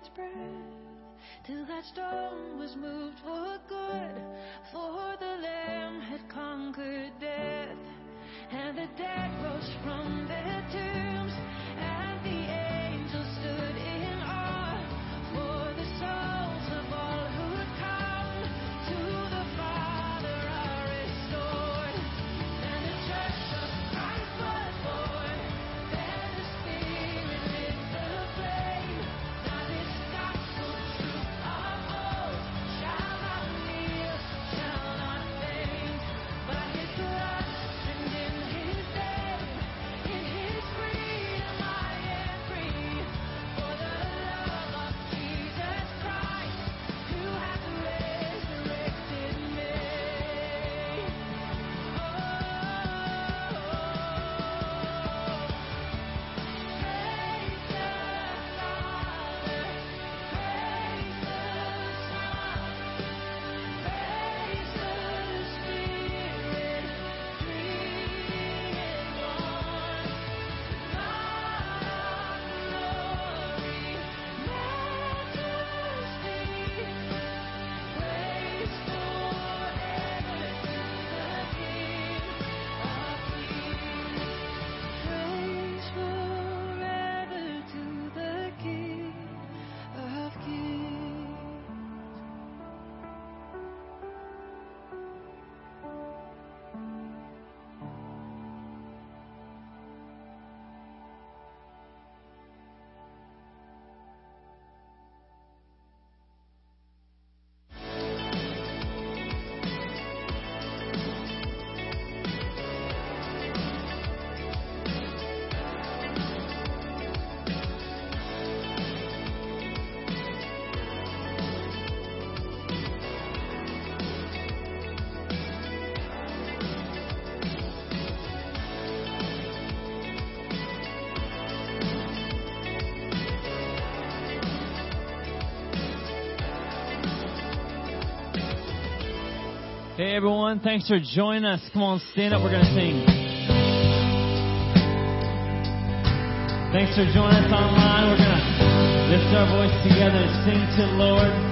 its breath till that stone was moved for good. For the Lamb had conquered death, and the dead rose from their tomb. everyone. Thanks for joining us. Come on, stand up. We're going to sing. Thanks for joining us online. We're going to lift our voice together and sing to the Lord.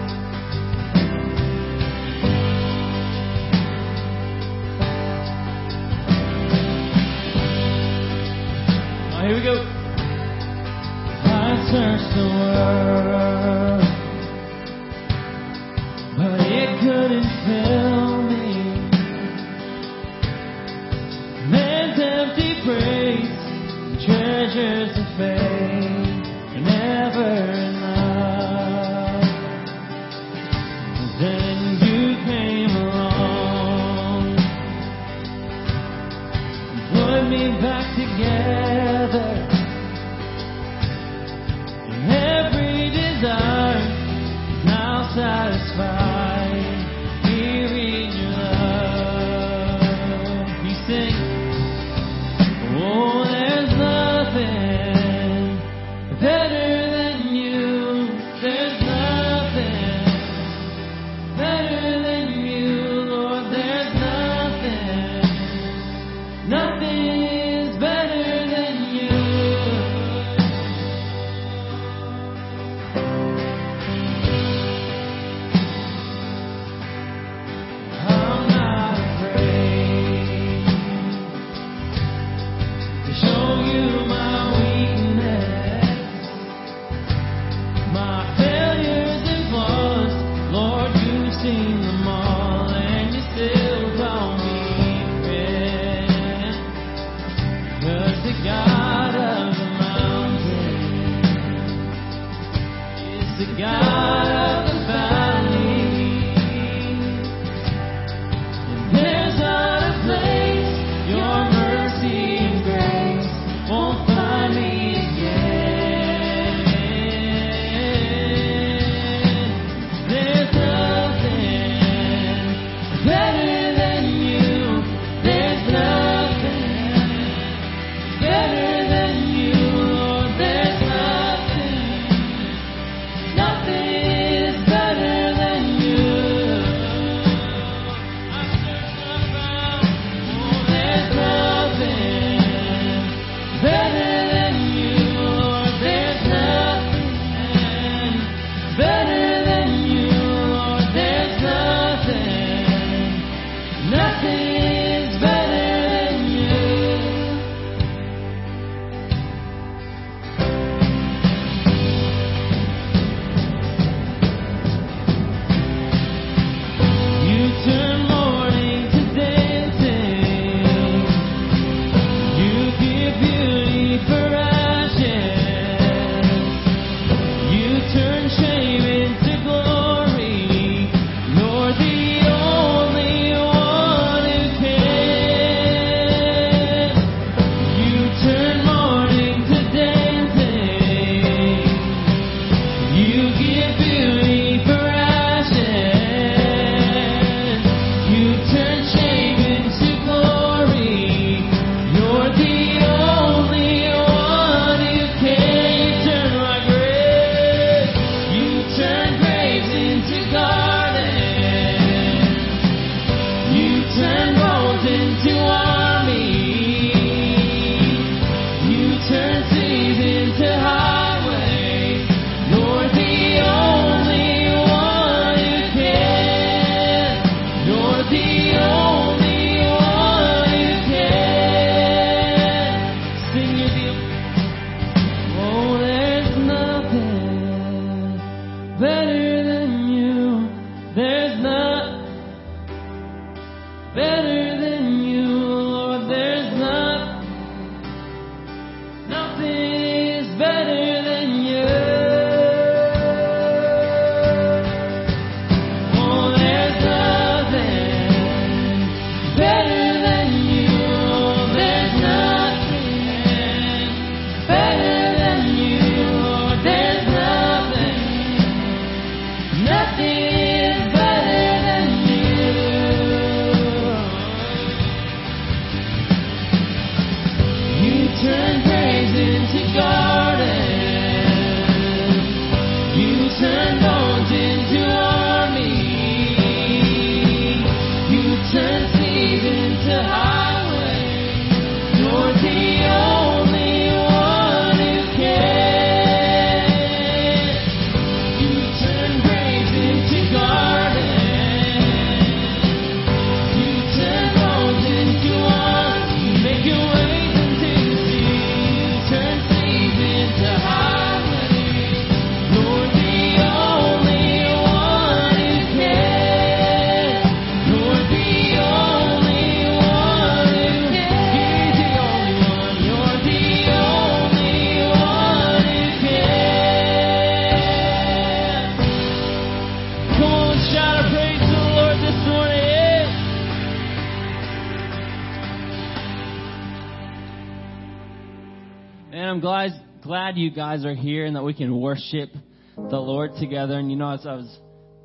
Glad you guys are here and that we can worship the Lord together. And you know, as I was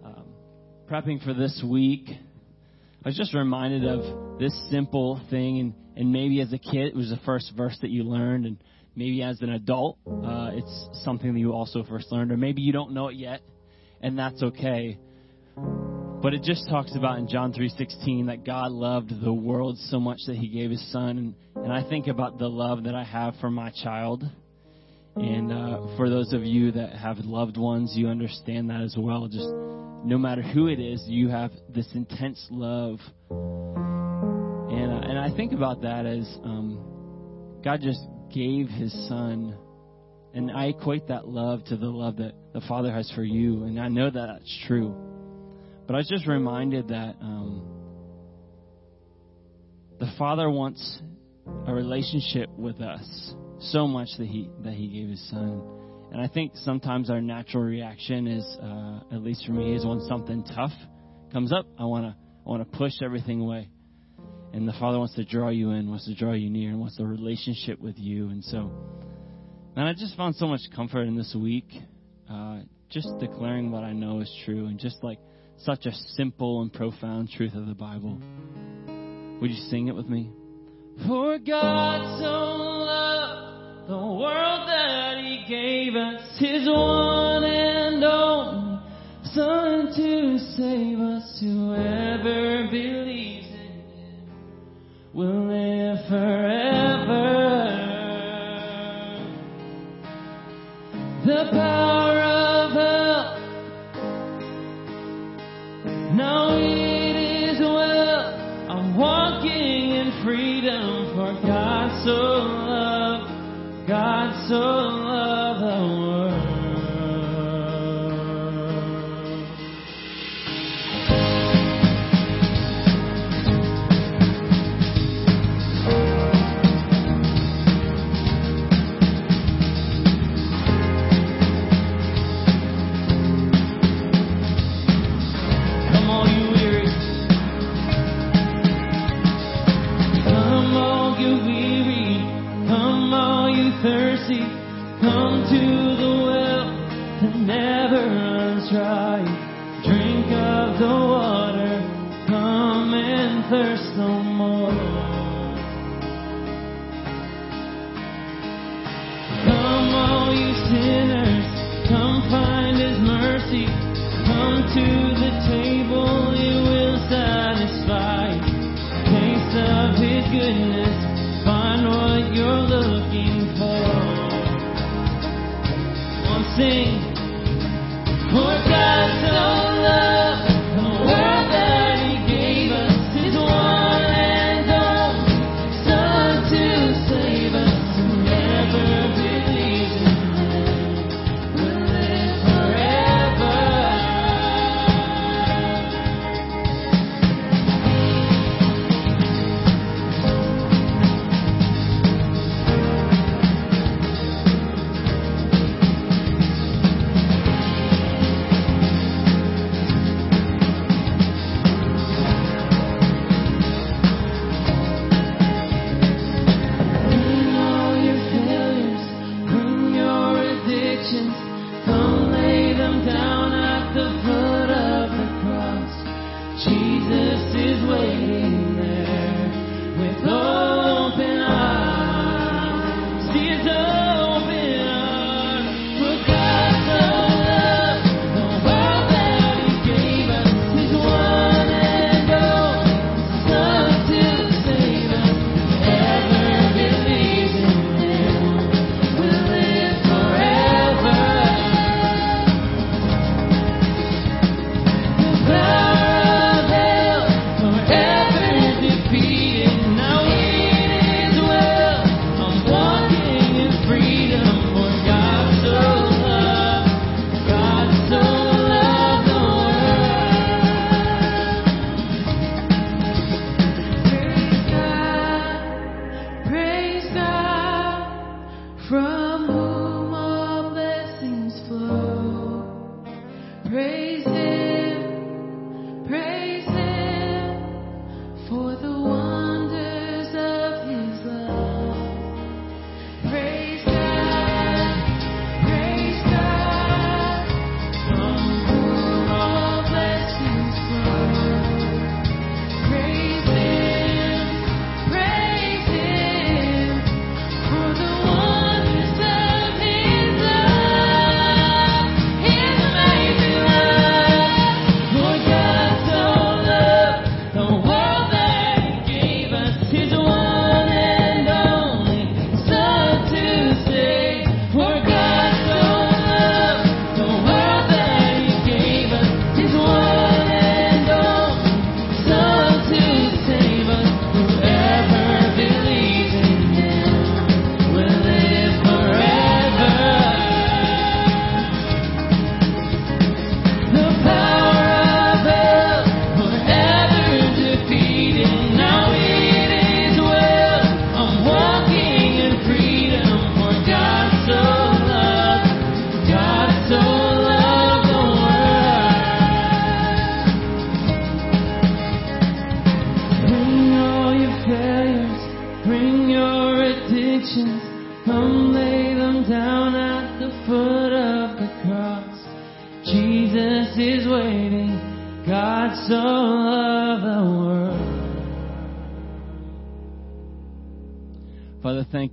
um, prepping for this week, I was just reminded of this simple thing. And, and maybe as a kid, it was the first verse that you learned. And maybe as an adult, uh, it's something that you also first learned. Or maybe you don't know it yet, and that's okay. But it just talks about in John 3:16 that God loved the world so much that he gave his son and, and I think about the love that I have for my child. And uh, for those of you that have loved ones, you understand that as well. Just no matter who it is, you have this intense love. And uh, and I think about that as um, God just gave His Son, and I equate that love to the love that the Father has for you, and I know that that's true. But I was just reminded that um, the Father wants a relationship with us so much that he that he gave his son. And I think sometimes our natural reaction is, uh, at least for me, is when something tough comes up, I wanna I wanna push everything away. And the Father wants to draw you in, wants to draw you near, and wants a relationship with you. And so, and I just found so much comfort in this week, uh, just declaring what I know is true, and just like such a simple and profound truth of the Bible. Would you sing it with me? For God so loved the world that He gave us His one and only Son to save us. Whoever believes in Him will live forever. The power of hell now it is well. I'm walking in freedom for God so loved, God so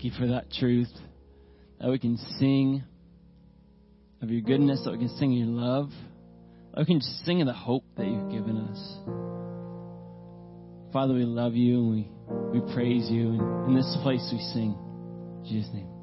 thank you for that truth. That we can sing of your goodness, that we can sing your love, that we can just sing of the hope that you've given us. Father, we love you and we, we praise you. And in this place we sing. In Jesus' name.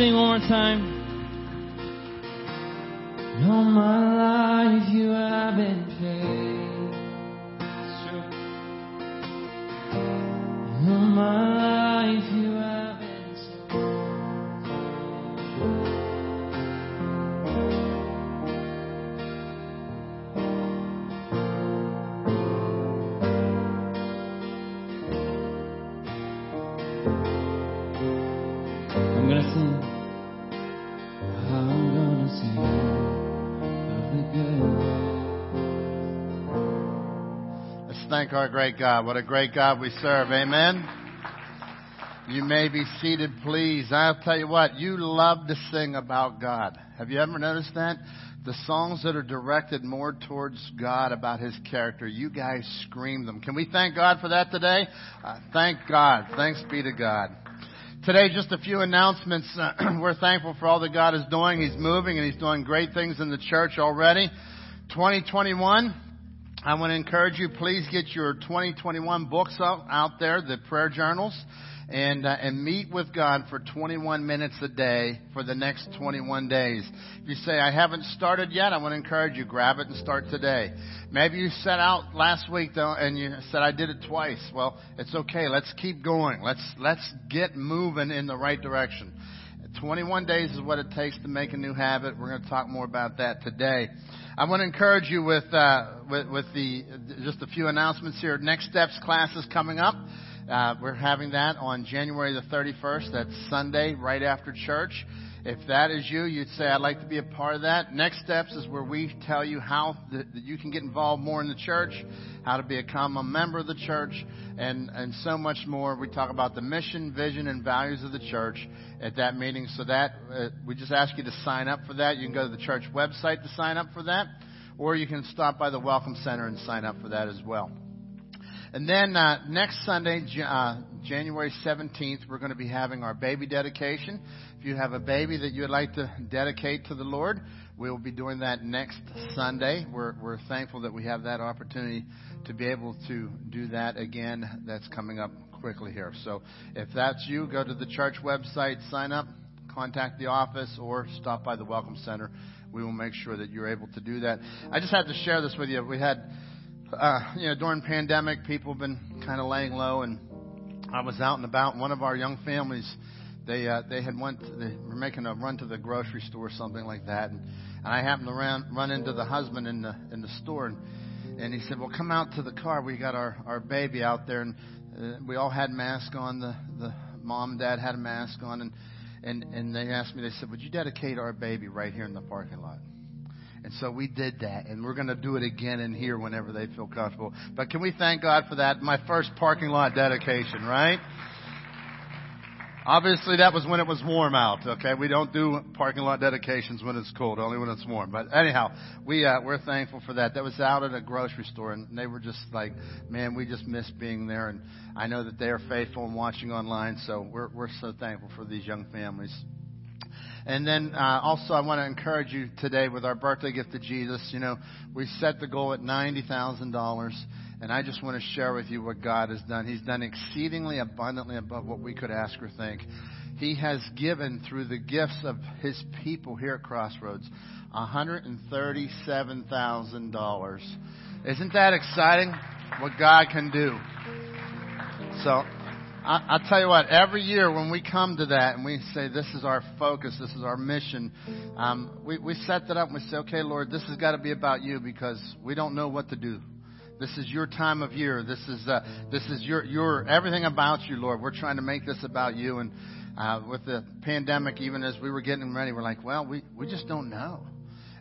sing one more time. You're my our great God. What a great God we serve. Amen. You may be seated, please. I'll tell you what, you love to sing about God. Have you ever noticed that? The songs that are directed more towards God about His character, you guys scream them. Can we thank God for that today? Uh, thank God. Thanks be to God. Today, just a few announcements. we're thankful for all that God is doing. He's moving and He's doing great things in the church already. 2021, I want to encourage you, please get your 2021 books out, out there, the prayer journals, and, uh, and meet with God for 21 minutes a day for the next 21 days. If you say, I haven't started yet, I want to encourage you, grab it and start today. Maybe you set out last week though, and you said, I did it twice. Well, it's okay. Let's keep going. Let's, let's get moving in the right direction. 21 days is what it takes to make a new habit. We're going to talk more about that today. I want to encourage you with, uh, with, with the, just a few announcements here. Next Steps class is coming up. Uh, we're having that on January the 31st. That's Sunday, right after church. If that is you, you'd say, I'd like to be a part of that. Next Steps is where we tell you how that you can get involved more in the church, how to become a member of the church, and, and so much more. We talk about the mission, vision, and values of the church at that meeting. So that, uh, we just ask you to sign up for that. You can go to the church website to sign up for that, or you can stop by the Welcome Center and sign up for that as well. And then uh, next Sunday, uh, January 17th, we're going to be having our baby dedication. If you have a baby that you would like to dedicate to the Lord, we will be doing that next Sunday. We're, we're thankful that we have that opportunity to be able to do that again. That's coming up quickly here. So if that's you, go to the church website, sign up, contact the office, or stop by the Welcome Center. We will make sure that you're able to do that. I just had to share this with you. We had uh, you know, during pandemic, people have been kind of laying low, and I was out and about. One of our young families, they uh, they had went, they were making a run to the grocery store or something like that, and, and I happened to run run into the husband in the in the store, and and he said, "Well, come out to the car. We got our our baby out there, and uh, we all had masks on. The the mom and dad had a mask on, and and and they asked me. They said, "Would you dedicate our baby right here in the parking lot?" And so we did that, and we're going to do it again in here whenever they feel comfortable. But can we thank God for that? My first parking lot dedication, right? Obviously, that was when it was warm out. Okay, we don't do parking lot dedications when it's cold, only when it's warm. But anyhow, we uh, we're thankful for that. That was out at a grocery store, and they were just like, "Man, we just miss being there." And I know that they are faithful and watching online, so we're we're so thankful for these young families. And then uh, also, I want to encourage you today with our birthday gift to Jesus. You know, we set the goal at ninety thousand dollars, and I just want to share with you what God has done. He's done exceedingly abundantly above what we could ask or think. He has given through the gifts of His people here at Crossroads one hundred and thirty-seven thousand dollars. Isn't that exciting? What God can do. So I, I'll tell you what, every year when we come to that and we say, this is our focus, this is our mission, um, we, we set that up and we say, okay, Lord, this has got to be about you because we don't know what to do. This is your time of year. This is, uh, this is your, your, everything about you, Lord. We're trying to make this about you. And, uh, with the pandemic, even as we were getting ready, we're like, well, we, we just don't know.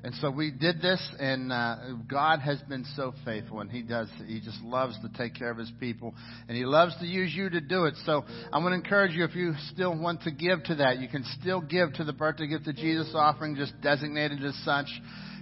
And so we did this, and uh, God has been so faithful, and He does. He just loves to take care of His people, and He loves to use you to do it. So I'm going to encourage you, if you still want to give to that, you can still give to the birthday gift of Jesus offering, just designated as such.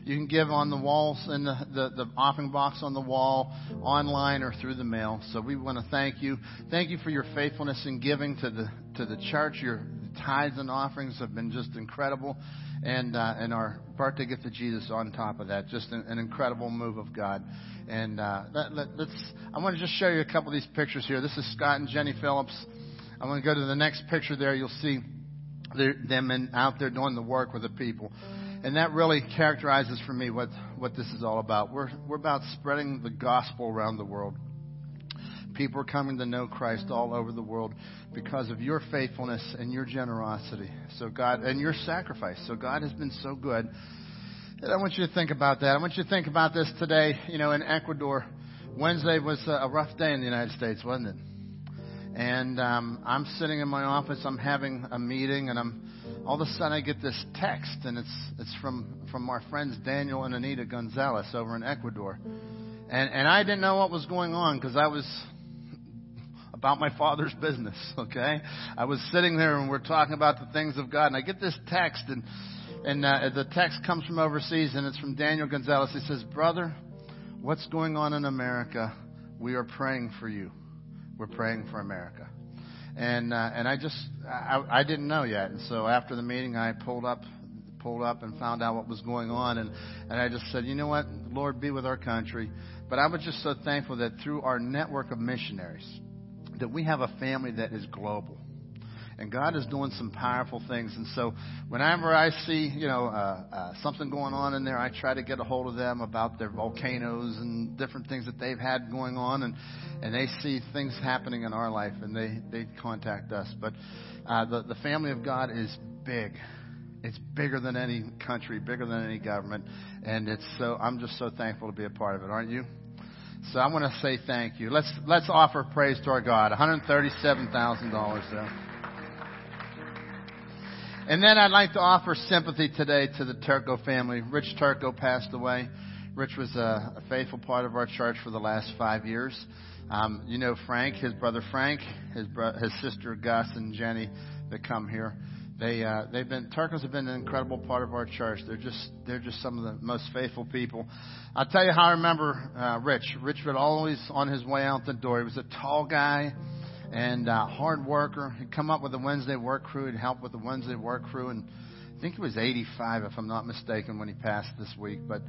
You can give on the walls in the, the, the offering box on the wall, online or through the mail. So we want to thank you. Thank you for your faithfulness in giving to the to the church. Your tithes and offerings have been just incredible and uh, and our birthday gift to Jesus on top of that. Just an, an incredible move of God. And uh, let, let, let's. I want to just show you a couple of these pictures here. This is Scott and Jenny Phillips. I want to go to the next picture there. You'll see them in, out there doing the work with the people. And that really characterizes for me what, what this is all about. We're, we're about spreading the gospel around the world. People are coming to know Christ all over the world because of your faithfulness and your generosity. So God, and your sacrifice. So God has been so good. And I want you to think about that. I want you to think about this today. You know, in Ecuador, Wednesday was a rough day in the United States, wasn't it? And um, I'm sitting in my office. I'm having a meeting, and I'm all of a sudden I get this text, and it's it's from from our friends Daniel and Anita Gonzalez over in Ecuador, and and I didn't know what was going on because I was about my father's business. Okay, I was sitting there and we're talking about the things of God, and I get this text, and and uh, the text comes from overseas, and it's from Daniel Gonzalez. He says, "Brother, what's going on in America? We are praying for you." We're praying for America. And uh, and I just I, I didn't know yet, and so after the meeting, I pulled up pulled up and found out what was going on, and and I just said, you know what, Lord, be with our country. But I was just so thankful that through our network of missionaries, that we have a family that is global and God is doing some powerful things. And so, whenever I see, you know, uh, uh, something going on in there, I try to get a hold of them about their volcanoes and different things that they've had going on, and and they see things happening in our life, and they they contact us. But uh, the the family of God is big. It's bigger than any country, bigger than any government, and it's so. I'm just so thankful to be a part of it, aren't you? So I want to say thank you. Let's let's offer praise to our God. One hundred thirty-seven thousand dollars there. And then I'd like to offer sympathy today to the Turco family. Rich Turco passed away. Rich was a, a faithful part of our church for the last five years. Um, you know Frank, his brother Frank, his bro- his sister Gus and Jenny that come here. They uh, they've been Turcos have been an incredible part of our church. They're just they're just some of the most faithful people. I'll tell you how I remember uh, Rich. Rich would always on his way out the door. He was a tall guy and uh, hard worker. He'd come up with the Wednesday work crew. He'd help with the Wednesday work crew, and I think he was 85, if I'm not mistaken, when he passed this week. But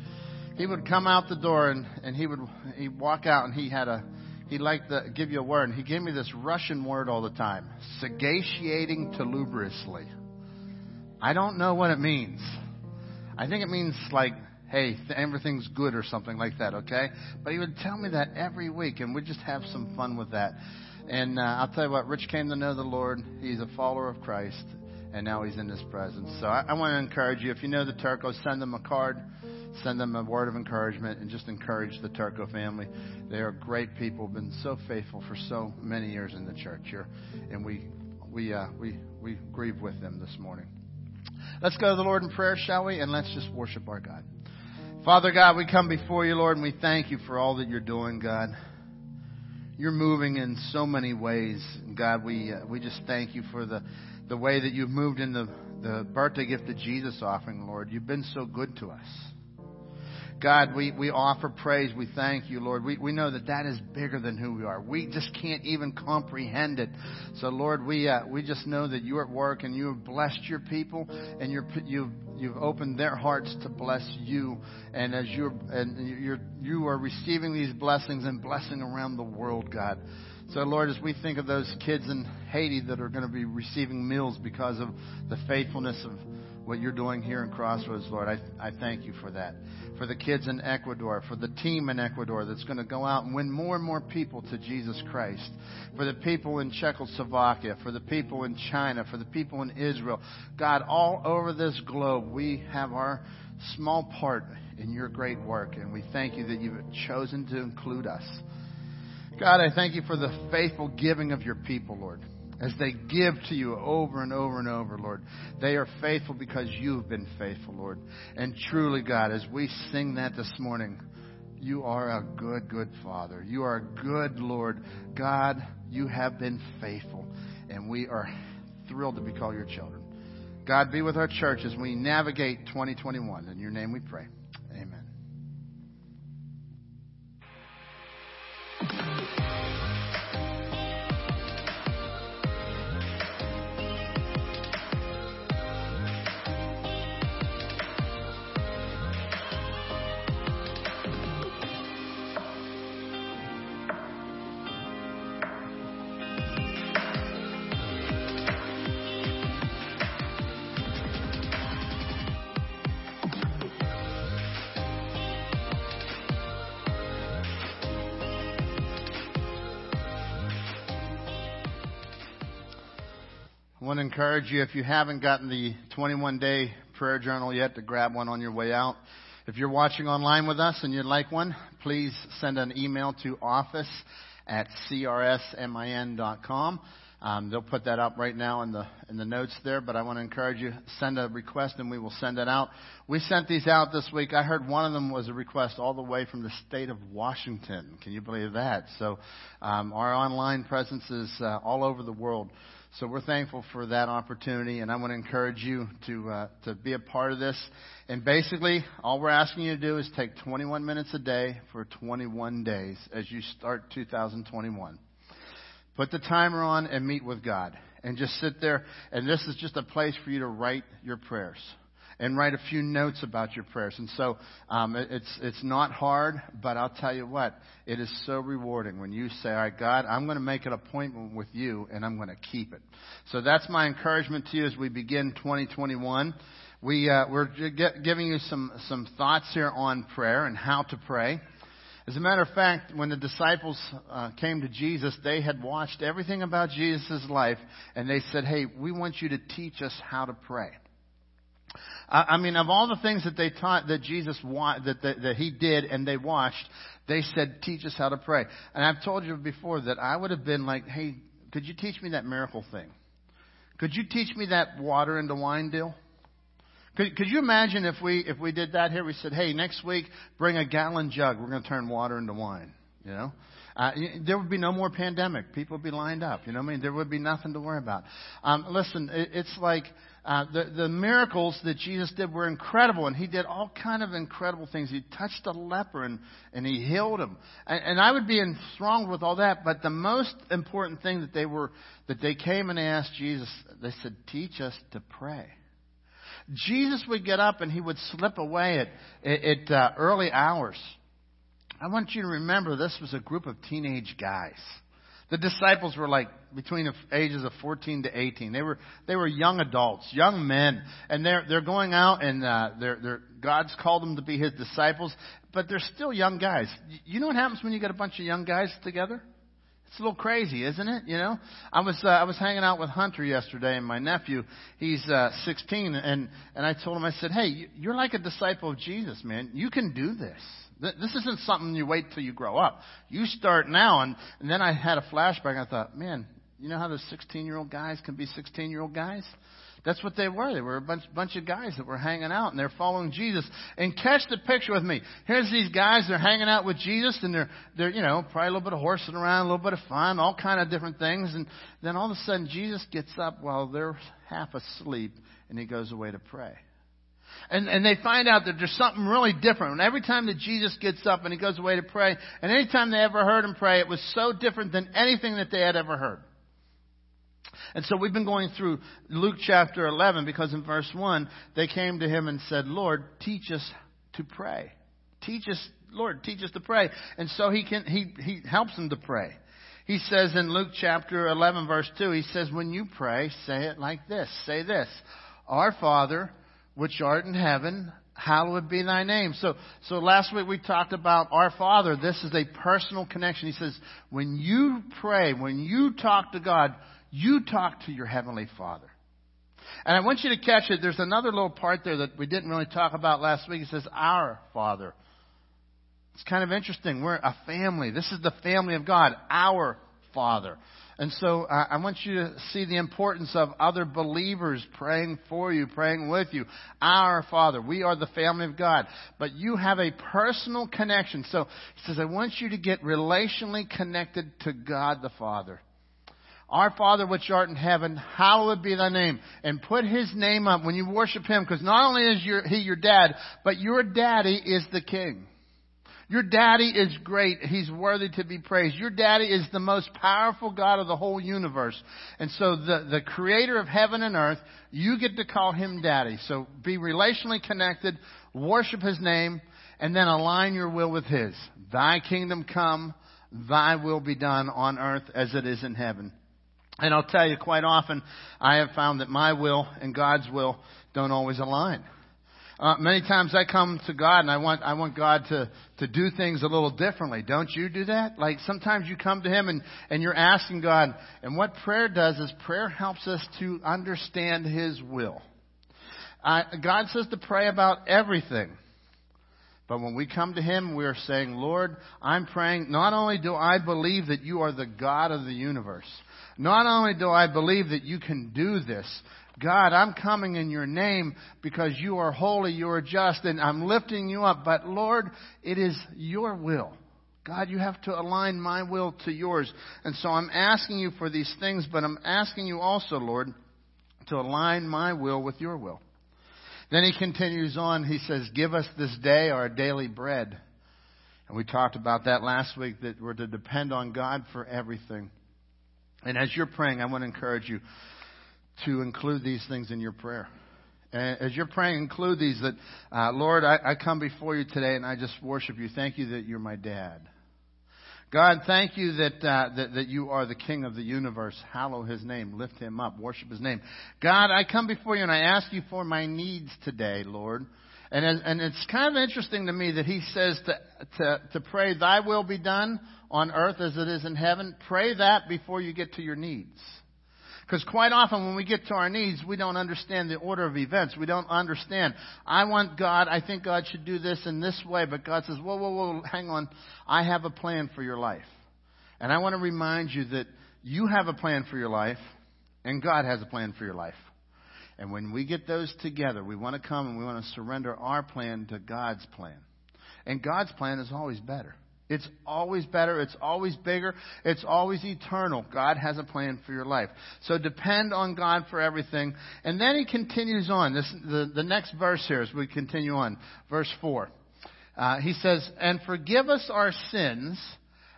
he would come out the door, and and he would he'd walk out, and he had a he liked to give you a word. And he gave me this Russian word all the time: satiating telubriously. I don't know what it means. I think it means like hey, everything's good or something like that, okay? But he would tell me that every week, and we'd just have some fun with that. And uh, I'll tell you what, Rich came to know the Lord. He's a follower of Christ, and now he's in His presence. So I, I want to encourage you. If you know the Turcos, send them a card, send them a word of encouragement, and just encourage the Turco family. They are great people, been so faithful for so many years in the church here, and we we uh, we we grieve with them this morning. Let's go to the Lord in prayer, shall we? And let's just worship our God. Father God, we come before you, Lord, and we thank you for all that you're doing, God you're moving in so many ways. God, we uh, we just thank you for the the way that you've moved in the the birthday gift of Jesus offering, Lord. You've been so good to us. God, we, we offer praise. We thank you, Lord. We, we know that that is bigger than who we are. We just can't even comprehend it. So, Lord, we, uh, we just know that you're at work and you have blessed your people and you're, you've, you've opened their hearts to bless you. And as you're, and you're, you are receiving these blessings and blessing around the world, God. So, Lord, as we think of those kids in Haiti that are going to be receiving meals because of the faithfulness of what you're doing here in Crossroads, Lord. I, I thank you for that. For the kids in Ecuador, for the team in Ecuador that's going to go out and win more and more people to Jesus Christ. For the people in Czechoslovakia, for the people in China, for the people in Israel. God, all over this globe, we have our small part in your great work, and we thank you that you've chosen to include us. God, I thank you for the faithful giving of your people, Lord as they give to you over and over and over, Lord. They are faithful because you've been faithful, Lord. And truly, God, as we sing that this morning, you are a good, good Father. You are a good Lord. God, you have been faithful. And we are thrilled to be called your children. God, be with our church as we navigate 2021. In your name we pray. Encourage you if you haven't gotten the 21 day prayer journal yet to grab one on your way out. If you're watching online with us and you'd like one, please send an email to office at crsmin.com. Um, they'll put that up right now in the in the notes there. But I want to encourage you send a request and we will send it out. We sent these out this week. I heard one of them was a request all the way from the state of Washington. Can you believe that? So um, our online presence is uh, all over the world. So we're thankful for that opportunity, and I want to encourage you to uh, to be a part of this. And basically, all we're asking you to do is take 21 minutes a day for 21 days as you start 2021. Put the timer on and meet with God. And just sit there. And this is just a place for you to write your prayers and write a few notes about your prayers. And so um, it's it's not hard, but I'll tell you what, it is so rewarding when you say, "All right, God, I'm going to make an appointment with you, and I'm going to keep it." So that's my encouragement to you as we begin 2021. We uh, we're giving you some some thoughts here on prayer and how to pray. As a matter of fact, when the disciples uh, came to Jesus, they had watched everything about Jesus' life, and they said, "Hey, we want you to teach us how to pray." I I mean, of all the things that they taught that Jesus wa- that, that that he did and they watched, they said, "Teach us how to pray." And I've told you before that I would have been like, "Hey, could you teach me that miracle thing? Could you teach me that water into wine deal?" Could, could you imagine if we if we did that here? We said, "Hey, next week, bring a gallon jug. We're going to turn water into wine." You know, uh, there would be no more pandemic. People would be lined up. You know, what I mean, there would be nothing to worry about. Um, listen, it, it's like uh, the the miracles that Jesus did were incredible, and he did all kind of incredible things. He touched a leper and and he healed him. And, and I would be enthralled with all that. But the most important thing that they were that they came and asked Jesus, they said, "Teach us to pray." Jesus would get up and he would slip away at, at, uh, early hours. I want you to remember this was a group of teenage guys. The disciples were like between the ages of 14 to 18. They were they were young adults, young men, and they're they're going out and uh, they're they're God's called them to be His disciples, but they're still young guys. You know what happens when you get a bunch of young guys together? It's a little crazy, isn't it? You know, I was uh, I was hanging out with Hunter yesterday, and my nephew, he's uh, 16, and and I told him, I said, hey, you're like a disciple of Jesus, man. You can do this. This isn't something you wait till you grow up. You start now, and and then I had a flashback. I thought, man, you know how those 16 year old guys can be 16 year old guys? That's what they were. They were a bunch, bunch of guys that were hanging out and they're following Jesus. And catch the picture with me. Here's these guys. They're hanging out with Jesus and they're, they're, you know, probably a little bit of horsing around, a little bit of fun, all kind of different things. And then all of a sudden Jesus gets up while they're half asleep and he goes away to pray. And, and they find out that there's something really different. And every time that Jesus gets up and he goes away to pray, and any time they ever heard him pray, it was so different than anything that they had ever heard. And so we've been going through Luke chapter 11 because in verse 1, they came to him and said, Lord, teach us to pray. Teach us, Lord, teach us to pray. And so he can, he, he helps them to pray. He says in Luke chapter 11 verse 2, he says, when you pray, say it like this. Say this. Our Father, which art in heaven, hallowed be thy name. So, so last week we talked about our Father. This is a personal connection. He says, when you pray, when you talk to God, you talk to your Heavenly Father. And I want you to catch it. There's another little part there that we didn't really talk about last week. It says, Our Father. It's kind of interesting. We're a family. This is the family of God, our Father. And so uh, I want you to see the importance of other believers praying for you, praying with you. Our Father. We are the family of God. But you have a personal connection. So he says, I want you to get relationally connected to God the Father. Our Father which art in heaven, hallowed be thy name. And put his name up when you worship him, because not only is your, he your dad, but your daddy is the king. Your daddy is great. He's worthy to be praised. Your daddy is the most powerful God of the whole universe. And so the, the creator of heaven and earth, you get to call him daddy. So be relationally connected, worship his name, and then align your will with his. Thy kingdom come, thy will be done on earth as it is in heaven. And I'll tell you, quite often, I have found that my will and God's will don't always align. Uh, many times I come to God and I want I want God to to do things a little differently. Don't you do that? Like sometimes you come to Him and and you're asking God. And what prayer does is prayer helps us to understand His will. Uh, God says to pray about everything. But when we come to Him, we are saying, Lord, I'm praying, not only do I believe that you are the God of the universe, not only do I believe that you can do this, God, I'm coming in your name because you are holy, you are just, and I'm lifting you up. But Lord, it is your will. God, you have to align my will to yours. And so I'm asking you for these things, but I'm asking you also, Lord, to align my will with your will. Then he continues on. He says, Give us this day our daily bread. And we talked about that last week that we're to depend on God for everything. And as you're praying, I want to encourage you to include these things in your prayer. And as you're praying, include these that, uh, Lord, I, I come before you today and I just worship you. Thank you that you're my dad. God, thank you that, uh, that, that you are the King of the universe. Hallow his name. Lift him up. Worship his name. God, I come before you and I ask you for my needs today, Lord. And, as, and it's kind of interesting to me that he says to, to, to pray, Thy will be done on earth as it is in heaven. Pray that before you get to your needs. Because quite often when we get to our needs, we don't understand the order of events. We don't understand. I want God, I think God should do this in this way, but God says, whoa, whoa, whoa, hang on. I have a plan for your life. And I want to remind you that you have a plan for your life, and God has a plan for your life. And when we get those together, we want to come and we want to surrender our plan to God's plan. And God's plan is always better. It's always better. It's always bigger. It's always eternal. God has a plan for your life. So depend on God for everything. And then he continues on. This, the, the next verse here as we continue on. Verse 4. Uh, he says, And forgive us our sins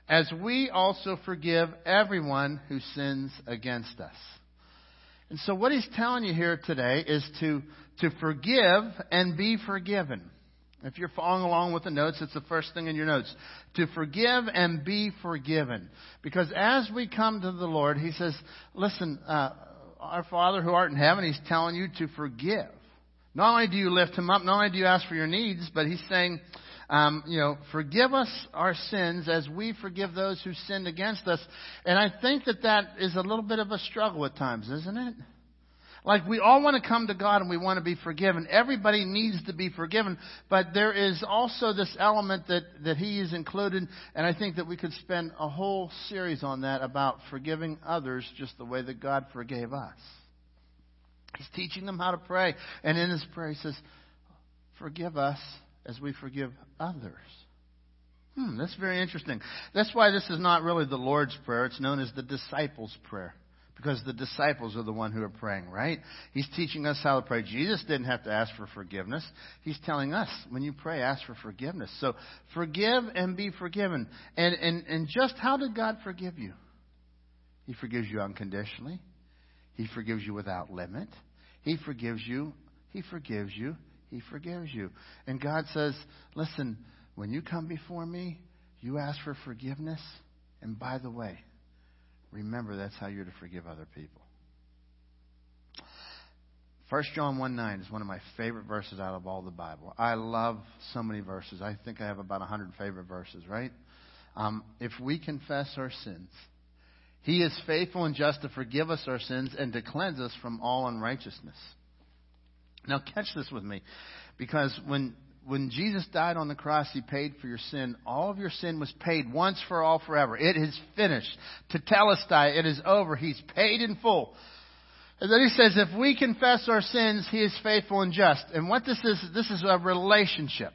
as we also forgive everyone who sins against us. And so what he's telling you here today is to, to forgive and be forgiven. If you're following along with the notes, it's the first thing in your notes. To forgive and be forgiven. Because as we come to the Lord, He says, listen, uh, our Father who art in heaven, He's telling you to forgive. Not only do you lift Him up, not only do you ask for your needs, but He's saying, um, you know, forgive us our sins as we forgive those who sinned against us. And I think that that is a little bit of a struggle at times, isn't it? Like we all want to come to God and we want to be forgiven. Everybody needs to be forgiven, but there is also this element that, that He is included, and I think that we could spend a whole series on that about forgiving others just the way that God forgave us. He's teaching them how to pray, and in His prayer He says, Forgive us as we forgive others. Hmm, that's very interesting. That's why this is not really the Lord's Prayer. It's known as the disciples' prayer because the disciples are the one who are praying, right? He's teaching us how to pray. Jesus didn't have to ask for forgiveness. He's telling us, when you pray, ask for forgiveness. So forgive and be forgiven. And, and, and just how did God forgive you? He forgives you unconditionally. He forgives you without limit. He forgives you. He forgives you. He forgives you. And God says, listen, when you come before me, you ask for forgiveness. And by the way, remember that's how you're to forgive other people. 1 John 1 9 is one of my favorite verses out of all the Bible. I love so many verses. I think I have about 100 favorite verses, right? Um, if we confess our sins, He is faithful and just to forgive us our sins and to cleanse us from all unrighteousness. Now, catch this with me, because when when Jesus died on the cross, He paid for your sin. All of your sin was paid once for all forever. It is finished. To Tetelestai, it is over. He's paid in full. And then He says, if we confess our sins, He is faithful and just. And what this is, this is a relationship.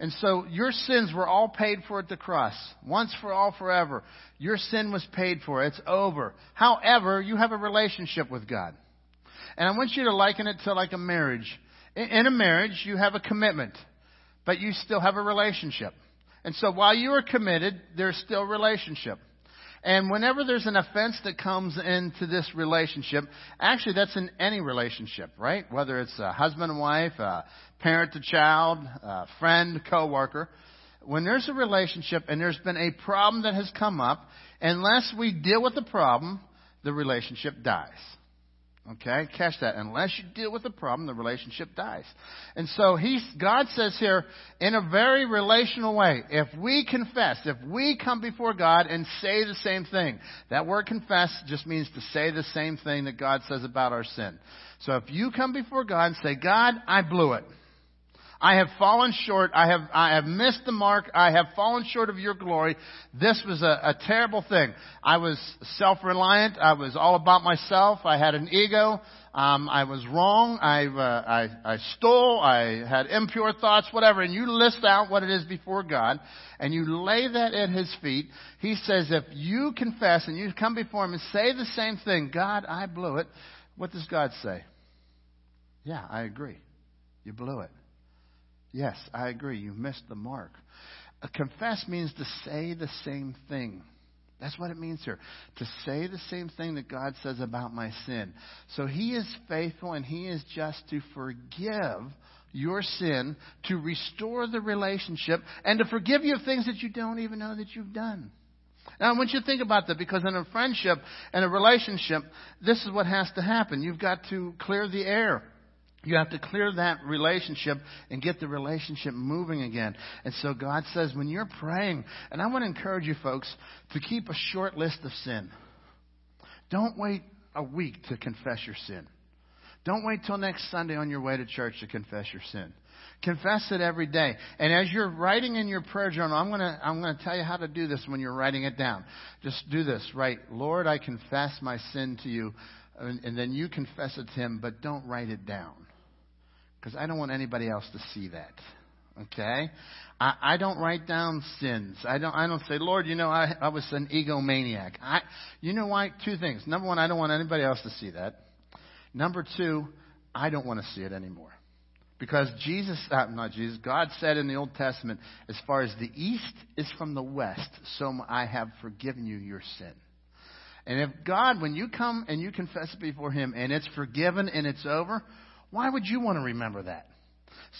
And so your sins were all paid for at the cross. Once for all forever. Your sin was paid for. It's over. However, you have a relationship with God. And I want you to liken it to like a marriage. In a marriage, you have a commitment, but you still have a relationship. And so while you are committed, there's still relationship. And whenever there's an offense that comes into this relationship, actually that's in any relationship, right? Whether it's a husband and wife, a parent to child, a friend, coworker. When there's a relationship and there's been a problem that has come up, unless we deal with the problem, the relationship dies. Okay, catch that. Unless you deal with the problem, the relationship dies. And so he's, God says here, in a very relational way, if we confess, if we come before God and say the same thing, that word confess just means to say the same thing that God says about our sin. So if you come before God and say, God, I blew it. I have fallen short. I have, I have missed the mark. I have fallen short of your glory. This was a, a terrible thing. I was self-reliant. I was all about myself. I had an ego. Um, I was wrong. I, uh, I, I stole. I had impure thoughts, whatever. And you list out what it is before God, and you lay that at His feet. He says, if you confess and you come before Him and say the same thing, God, I blew it. What does God say? Yeah, I agree. You blew it. Yes, I agree. You missed the mark. A confess means to say the same thing. That's what it means here. To say the same thing that God says about my sin. So He is faithful and He is just to forgive your sin, to restore the relationship, and to forgive you of things that you don't even know that you've done. Now, I want you to think about that because in a friendship and a relationship, this is what has to happen. You've got to clear the air. You have to clear that relationship and get the relationship moving again. And so God says, when you're praying, and I want to encourage you folks to keep a short list of sin. Don't wait a week to confess your sin. Don't wait till next Sunday on your way to church to confess your sin. Confess it every day. And as you're writing in your prayer journal, I'm going to I'm to tell you how to do this when you're writing it down. Just do this. Write, Lord, I confess my sin to you. And, and then you confess it to him, but don't write it down because I don't want anybody else to see that. Okay? I, I don't write down sins. I don't, I don't say, Lord, you know, I, I was an egomaniac. I, you know why? Two things. Number one, I don't want anybody else to see that. Number two, I don't want to see it anymore. Because Jesus, uh, not Jesus, God said in the Old Testament, as far as the east is from the west, so I have forgiven you your sin. And if God, when you come and you confess it before Him and it's forgiven and it's over, why would you want to remember that?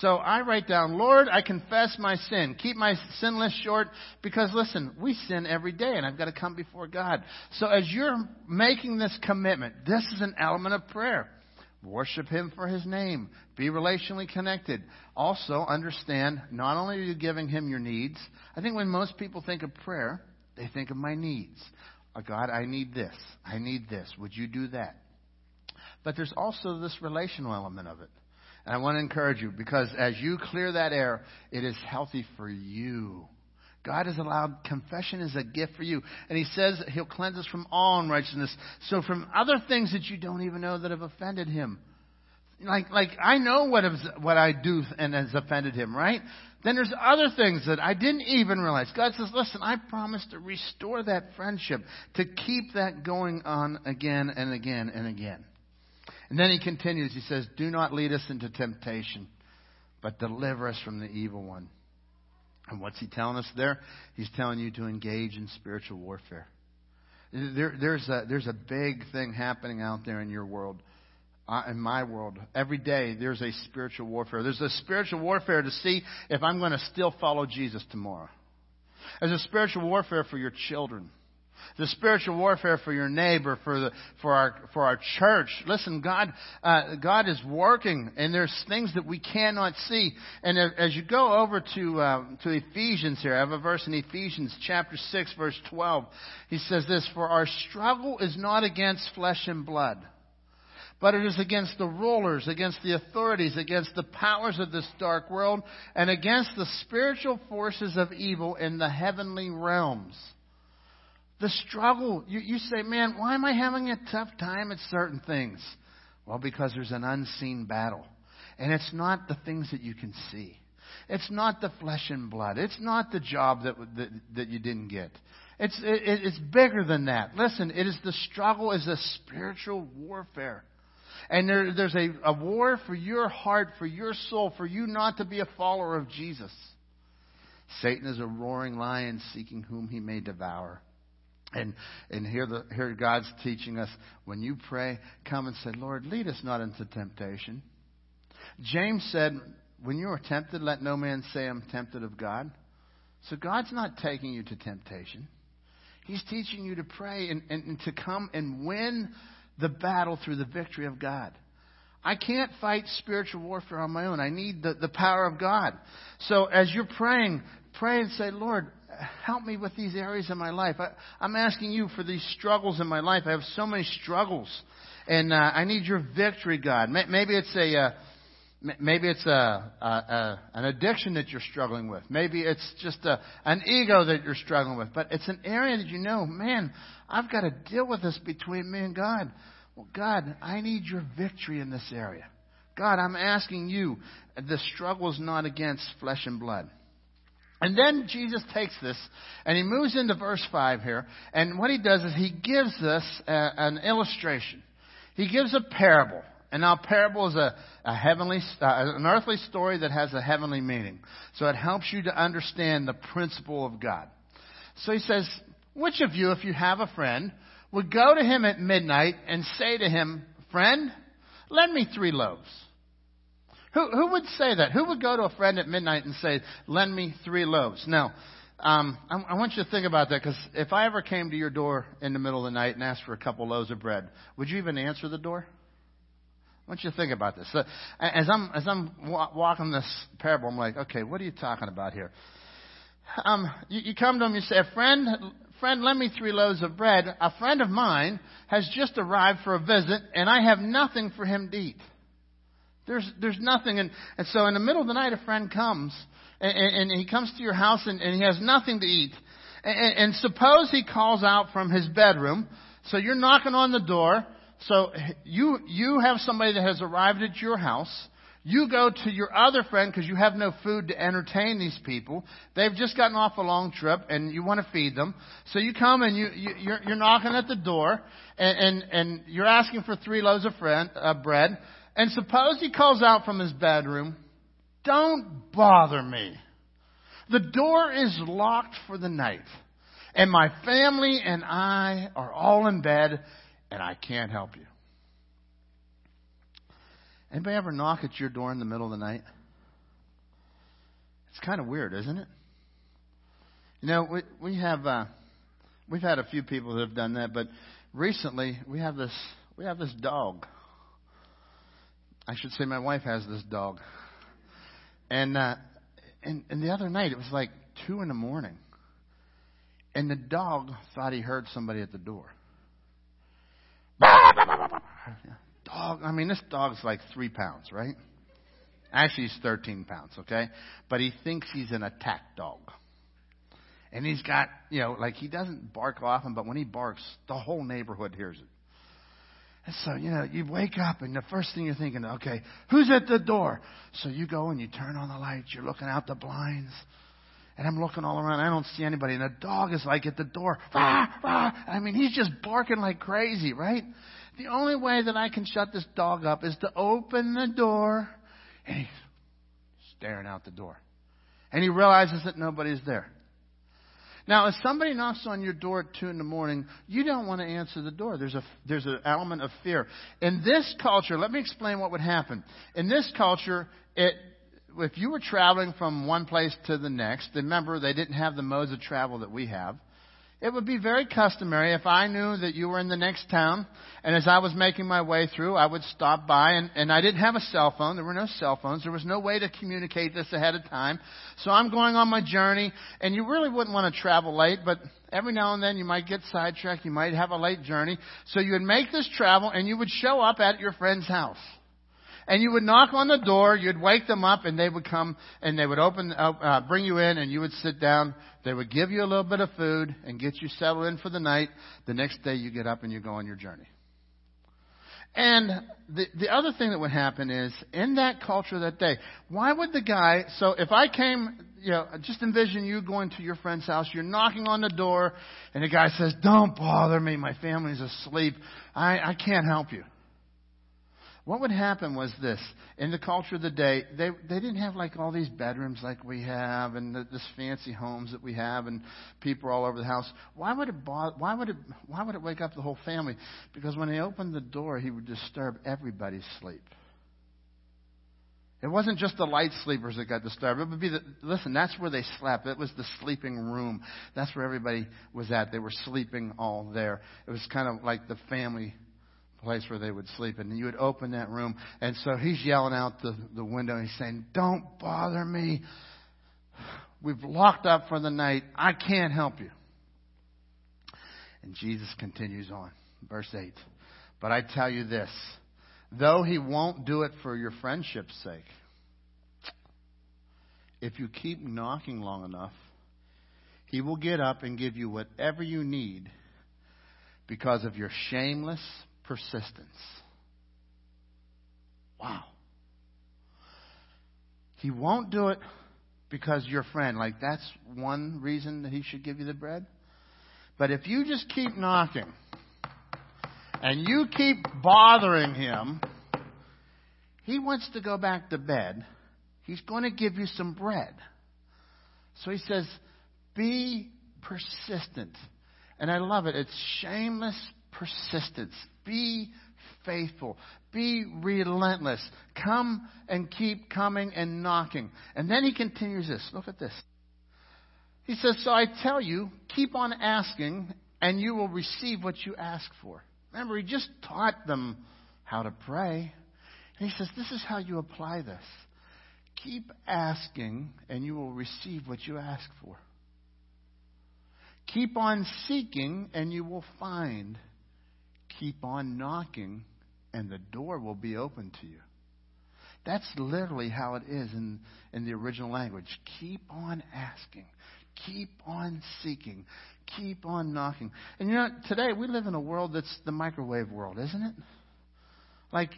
So I write down, Lord, I confess my sin. Keep my sin list short because listen, we sin every day and I've got to come before God. So as you're making this commitment, this is an element of prayer. Worship Him for His name. Be relationally connected. Also understand, not only are you giving Him your needs, I think when most people think of prayer, they think of my needs. Oh, God, I need this. I need this. Would you do that? But there's also this relational element of it. And I want to encourage you because as you clear that air, it is healthy for you. God has allowed confession as a gift for you. And He says He'll cleanse us from all unrighteousness. So from other things that you don't even know that have offended Him. Like, like I know what, is, what I do and has offended Him, right? Then there's other things that I didn't even realize. God says, listen, I promise to restore that friendship, to keep that going on again and again and again. And then he continues, he says, Do not lead us into temptation, but deliver us from the evil one. And what's he telling us there? He's telling you to engage in spiritual warfare. There, there's, a, there's a big thing happening out there in your world, uh, in my world. Every day there's a spiritual warfare. There's a spiritual warfare to see if I'm going to still follow Jesus tomorrow. There's a spiritual warfare for your children the spiritual warfare for your neighbor, for the for our for our church. Listen, God uh, God is working, and there's things that we cannot see. And as you go over to uh, to Ephesians here, I have a verse in Ephesians chapter six, verse twelve. He says this: "For our struggle is not against flesh and blood." but it is against the rulers, against the authorities, against the powers of this dark world, and against the spiritual forces of evil in the heavenly realms. The struggle, you, you say, man, why am I having a tough time at certain things? Well, because there's an unseen battle. And it's not the things that you can see. It's not the flesh and blood. It's not the job that, that, that you didn't get. It's, it, it's bigger than that. Listen, it is the struggle is a spiritual warfare. And there, there's a, a war for your heart, for your soul, for you not to be a follower of Jesus. Satan is a roaring lion seeking whom he may devour. And, and here, the, here God's teaching us when you pray, come and say, Lord, lead us not into temptation. James said, when you are tempted, let no man say I'm tempted of God. So God's not taking you to temptation. He's teaching you to pray and, and, and to come and win the battle through the victory of God. I can't fight spiritual warfare on my own. I need the, the power of God. So as you're praying, pray and say, Lord, help me with these areas in my life. I, I'm asking you for these struggles in my life. I have so many struggles, and uh, I need your victory, God. Maybe it's a uh, maybe it's a, a, a, an addiction that you're struggling with. Maybe it's just a, an ego that you're struggling with. But it's an area that you know, man, I've got to deal with this between me and God. Well, God, I need your victory in this area. God, I'm asking you. The struggle is not against flesh and blood. And then Jesus takes this and he moves into verse 5 here. And what he does is he gives us a, an illustration. He gives a parable. And now, parable is a, a heavenly, uh, an earthly story that has a heavenly meaning. So it helps you to understand the principle of God. So he says, which of you, if you have a friend, would go to him at midnight and say to him, Friend, lend me three loaves? Who, who would say that? Who would go to a friend at midnight and say, Lend me three loaves? Now, um, I, I want you to think about that because if I ever came to your door in the middle of the night and asked for a couple loaves of bread, would you even answer the door? I want you to think about this. So, as I'm as I'm walking this parable, I'm like, okay, what are you talking about here? Um, you, you come to him, you say, friend, friend, lend me three loaves of bread. A friend of mine has just arrived for a visit, and I have nothing for him to eat. There's, there's nothing. And, and so in the middle of the night, a friend comes, and, and, he comes to your house, and, and he has nothing to eat. And, and suppose he calls out from his bedroom. So you're knocking on the door. So you, you have somebody that has arrived at your house. You go to your other friend because you have no food to entertain these people. They've just gotten off a long trip and you want to feed them. So you come and you, you you're, you're knocking at the door and, and, and you're asking for three loaves of friend, uh, bread. And suppose he calls out from his bedroom, don't bother me. The door is locked for the night. And my family and I are all in bed and I can't help you. Anybody ever knock at your door in the middle of the night? It's kind of weird, isn't it? You know, we we have uh, we've had a few people that have done that, but recently we have this we have this dog. I should say my wife has this dog, and uh, and and the other night it was like two in the morning, and the dog thought he heard somebody at the door dog, I mean, this dog's like three pounds, right? Actually, he's 13 pounds, okay? But he thinks he's an attack dog. And he's got, you know, like he doesn't bark often, but when he barks, the whole neighborhood hears it. And so, you know, you wake up and the first thing you're thinking, okay, who's at the door? So you go and you turn on the lights, you're looking out the blinds. And I'm looking all around, I don't see anybody. And the dog is like at the door. Rah, rah. I mean, he's just barking like crazy, right? The only way that I can shut this dog up is to open the door. And he's staring out the door. And he realizes that nobody's there. Now, if somebody knocks on your door at two in the morning, you don't want to answer the door. There's a there's an element of fear. In this culture, let me explain what would happen. In this culture, it if you were traveling from one place to the next, remember they didn't have the modes of travel that we have. It would be very customary if I knew that you were in the next town, and as I was making my way through, I would stop by, and, and I didn't have a cell phone. There were no cell phones. There was no way to communicate this ahead of time. So I'm going on my journey, and you really wouldn't want to travel late, but every now and then you might get sidetracked. You might have a late journey. So you would make this travel, and you would show up at your friend's house and you would knock on the door, you'd wake them up, and they would come and they would open, uh, uh, bring you in, and you would sit down. They would give you a little bit of food and get you settled in for the night. The next day, you get up and you go on your journey. And the the other thing that would happen is in that culture that day, why would the guy? So if I came, you know, just envision you going to your friend's house. You're knocking on the door, and the guy says, "Don't bother me. My family's asleep. I I can't help you." What would happen was this. In the culture of the day, they, they didn't have like all these bedrooms like we have and the, this fancy homes that we have and people all over the house. Why would it bother, why would it, why would it wake up the whole family? Because when he opened the door, he would disturb everybody's sleep. It wasn't just the light sleepers that got disturbed. It would be the, listen, that's where they slept. It was the sleeping room. That's where everybody was at. They were sleeping all there. It was kind of like the family place where they would sleep. And you would open that room. And so he's yelling out the, the window. He's saying, Don't bother me. We've locked up for the night. I can't help you. And Jesus continues on. Verse 8. But I tell you this though he won't do it for your friendship's sake, if you keep knocking long enough, he will get up and give you whatever you need because of your shameless persistence. Wow. He won't do it because you're a friend. Like, that's one reason that he should give you the bread. But if you just keep knocking and you keep bothering him, he wants to go back to bed. He's going to give you some bread. So he says, be persistent. And I love it. It's shameless persistence. Be faithful. Be relentless. Come and keep coming and knocking. And then he continues this. Look at this. He says, So I tell you, keep on asking, and you will receive what you ask for. Remember, he just taught them how to pray. And he says, This is how you apply this. Keep asking, and you will receive what you ask for. Keep on seeking, and you will find. Keep on knocking, and the door will be open to you. That's literally how it is in, in the original language. Keep on asking. Keep on seeking. Keep on knocking. And you know, today we live in a world that's the microwave world, isn't it? Like,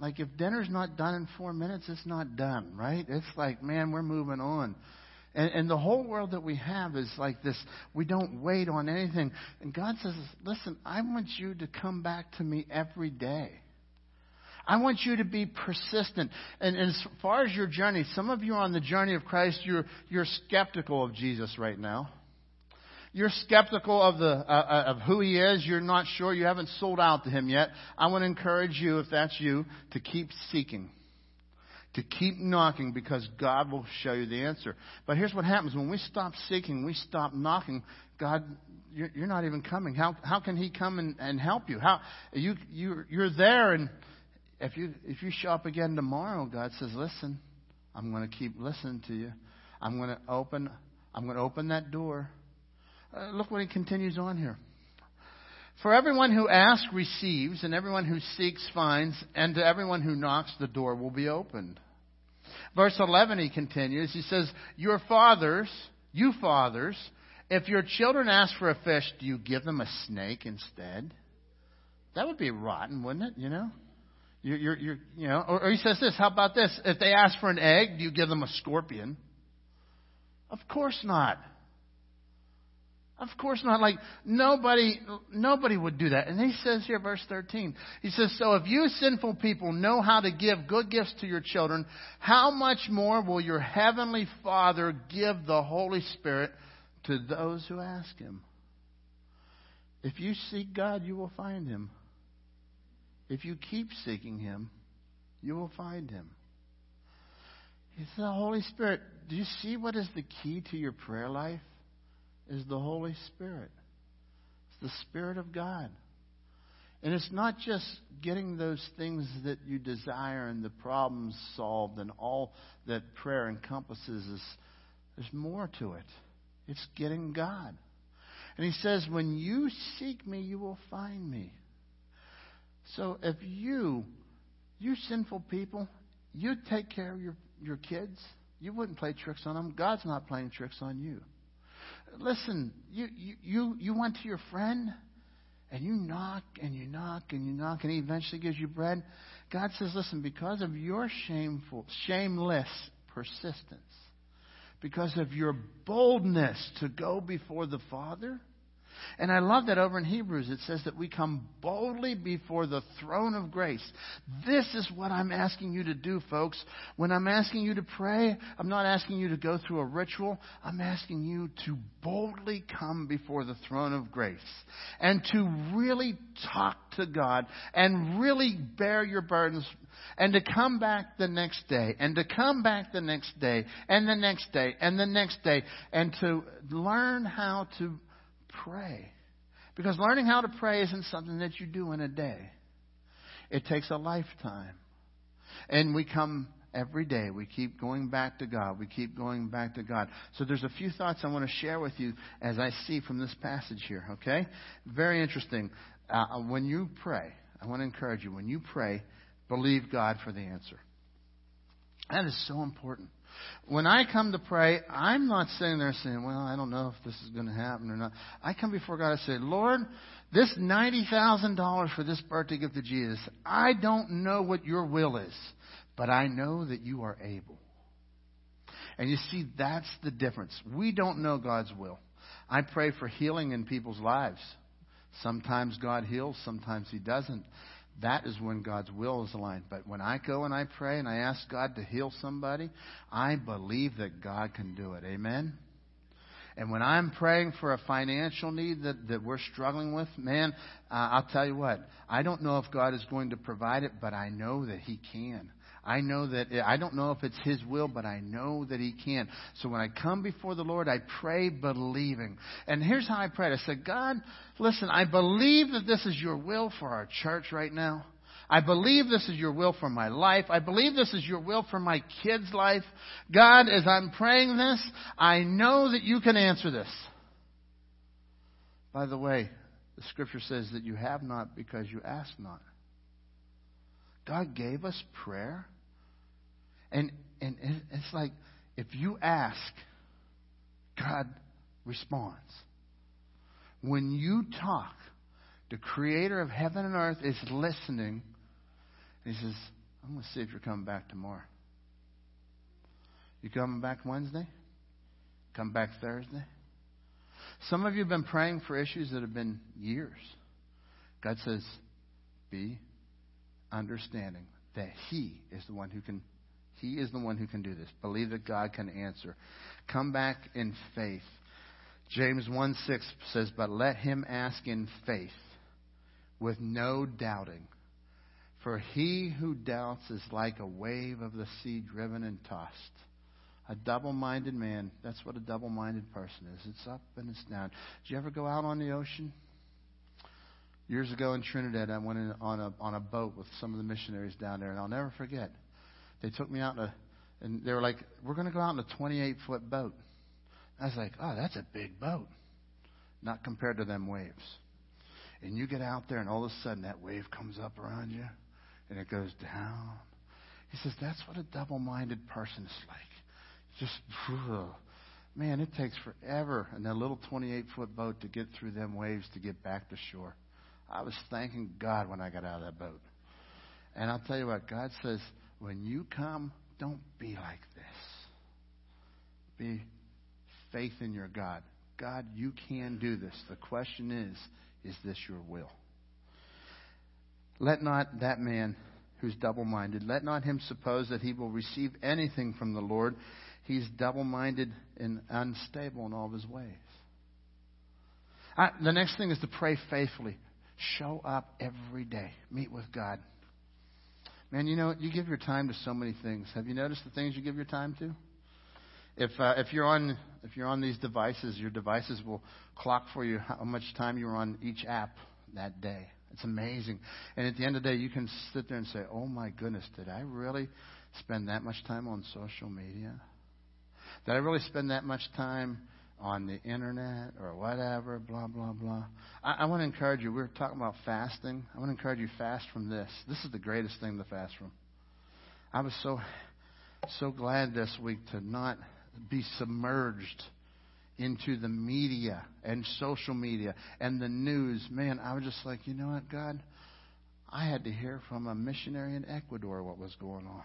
like if dinner's not done in four minutes, it's not done, right? It's like, man, we're moving on. And, and the whole world that we have is like this. We don't wait on anything. And God says, listen, I want you to come back to me every day. I want you to be persistent. And, and, as far as your journey, some of you on the journey of Christ, you're, you're skeptical of Jesus right now. You're skeptical of, the, uh, uh, of who he is. You're not sure. You haven't sold out to him yet. I want to encourage you, if that's you, to keep seeking to keep knocking because God will show you the answer. But here's what happens when we stop seeking, we stop knocking, God, you're, not even coming. How, how can He come and, and help you? How, you, you, you're there, and if you, if you show up again tomorrow, God says, listen, I'm going to keep listening to you. I'm going to open, I'm going to open that door. Uh, look what He continues on here. For everyone who asks receives, and everyone who seeks finds, and to everyone who knocks the door will be opened. Verse 11 he continues, he says, Your fathers, you fathers, if your children ask for a fish, do you give them a snake instead? That would be rotten, wouldn't it? You know? You're, you're, you're, you know, or, or he says this, how about this? If they ask for an egg, do you give them a scorpion? Of course not. Of course not. Like nobody, nobody would do that. And he says here, verse 13, he says, So if you sinful people know how to give good gifts to your children, how much more will your heavenly Father give the Holy Spirit to those who ask him? If you seek God, you will find him. If you keep seeking him, you will find him. He said, the Holy Spirit, do you see what is the key to your prayer life? Is the Holy Spirit. It's the Spirit of God. And it's not just getting those things that you desire and the problems solved and all that prayer encompasses. Is, there's more to it. It's getting God. And he says, When you seek me, you will find me. So if you, you sinful people, you take care of your, your kids, you wouldn't play tricks on them. God's not playing tricks on you. Listen, you, you, you, you went to your friend and you knock and you knock and you knock and he eventually gives you bread. God says, listen, because of your shameful, shameless persistence, because of your boldness to go before the Father, and I love that over in Hebrews it says that we come boldly before the throne of grace. This is what I'm asking you to do, folks. When I'm asking you to pray, I'm not asking you to go through a ritual. I'm asking you to boldly come before the throne of grace and to really talk to God and really bear your burdens and to come back the next day and to come back the next day and the next day and the next day and to learn how to pray. Because learning how to pray isn't something that you do in a day. It takes a lifetime. And we come every day. We keep going back to God. We keep going back to God. So there's a few thoughts I want to share with you as I see from this passage here, okay? Very interesting. Uh, when you pray, I want to encourage you, when you pray, believe God for the answer. That is so important. When I come to pray, I'm not sitting there saying, well, I don't know if this is going to happen or not. I come before God and say, Lord, this $90,000 for this birthday gift to Jesus, I don't know what your will is, but I know that you are able. And you see, that's the difference. We don't know God's will. I pray for healing in people's lives. Sometimes God heals, sometimes He doesn't. That is when God's will is aligned. But when I go and I pray and I ask God to heal somebody, I believe that God can do it. Amen? And when I'm praying for a financial need that, that we're struggling with, man, uh, I'll tell you what, I don't know if God is going to provide it, but I know that He can. I know that, I don't know if it's His will, but I know that He can. So when I come before the Lord, I pray believing. And here's how I prayed. I said, God, listen, I believe that this is your will for our church right now. I believe this is your will for my life. I believe this is your will for my kids' life. God, as I'm praying this, I know that you can answer this. By the way, the scripture says that you have not because you ask not. God gave us prayer. And, and it's like if you ask, God responds. When you talk, the creator of heaven and earth is listening. He says, I'm going to see if you're coming back tomorrow. You coming back Wednesday? Come back Thursday? Some of you have been praying for issues that have been years. God says, be understanding that He is the one who can He is the one who can do this. Believe that God can answer. Come back in faith. James 1 6 says, But let him ask in faith with no doubting. For he who doubts is like a wave of the sea driven and tossed. A double minded man, that's what a double minded person is. It's up and it's down. Did you ever go out on the ocean? Years ago in Trinidad, I went in on a on a boat with some of the missionaries down there, and I'll never forget. They took me out in a, and they were like, "We're going to go out in a 28 foot boat." I was like, "Oh, that's a big boat," not compared to them waves. And you get out there, and all of a sudden that wave comes up around you, and it goes down. He says that's what a double-minded person is like. Just, man, it takes forever in that little 28 foot boat to get through them waves to get back to shore. I was thanking God when I got out of that boat. And I'll tell you what, God says, when you come, don't be like this. Be faith in your God. God, you can do this. The question is, is this your will? Let not that man who's double minded, let not him suppose that he will receive anything from the Lord. He's double minded and unstable in all of his ways. I, the next thing is to pray faithfully. Show up every day. Meet with God. Man, you know, you give your time to so many things. Have you noticed the things you give your time to? If uh, if you're on if you're on these devices, your devices will clock for you how much time you're on each app that day. It's amazing. And at the end of the day, you can sit there and say, "Oh my goodness, did I really spend that much time on social media? Did I really spend that much time on the internet or whatever, blah, blah, blah. I, I want to encourage you. We are talking about fasting. I want to encourage you fast from this. This is the greatest thing to fast from. I was so, so glad this week to not be submerged into the media and social media and the news. Man, I was just like, you know what, God? I had to hear from a missionary in Ecuador what was going on.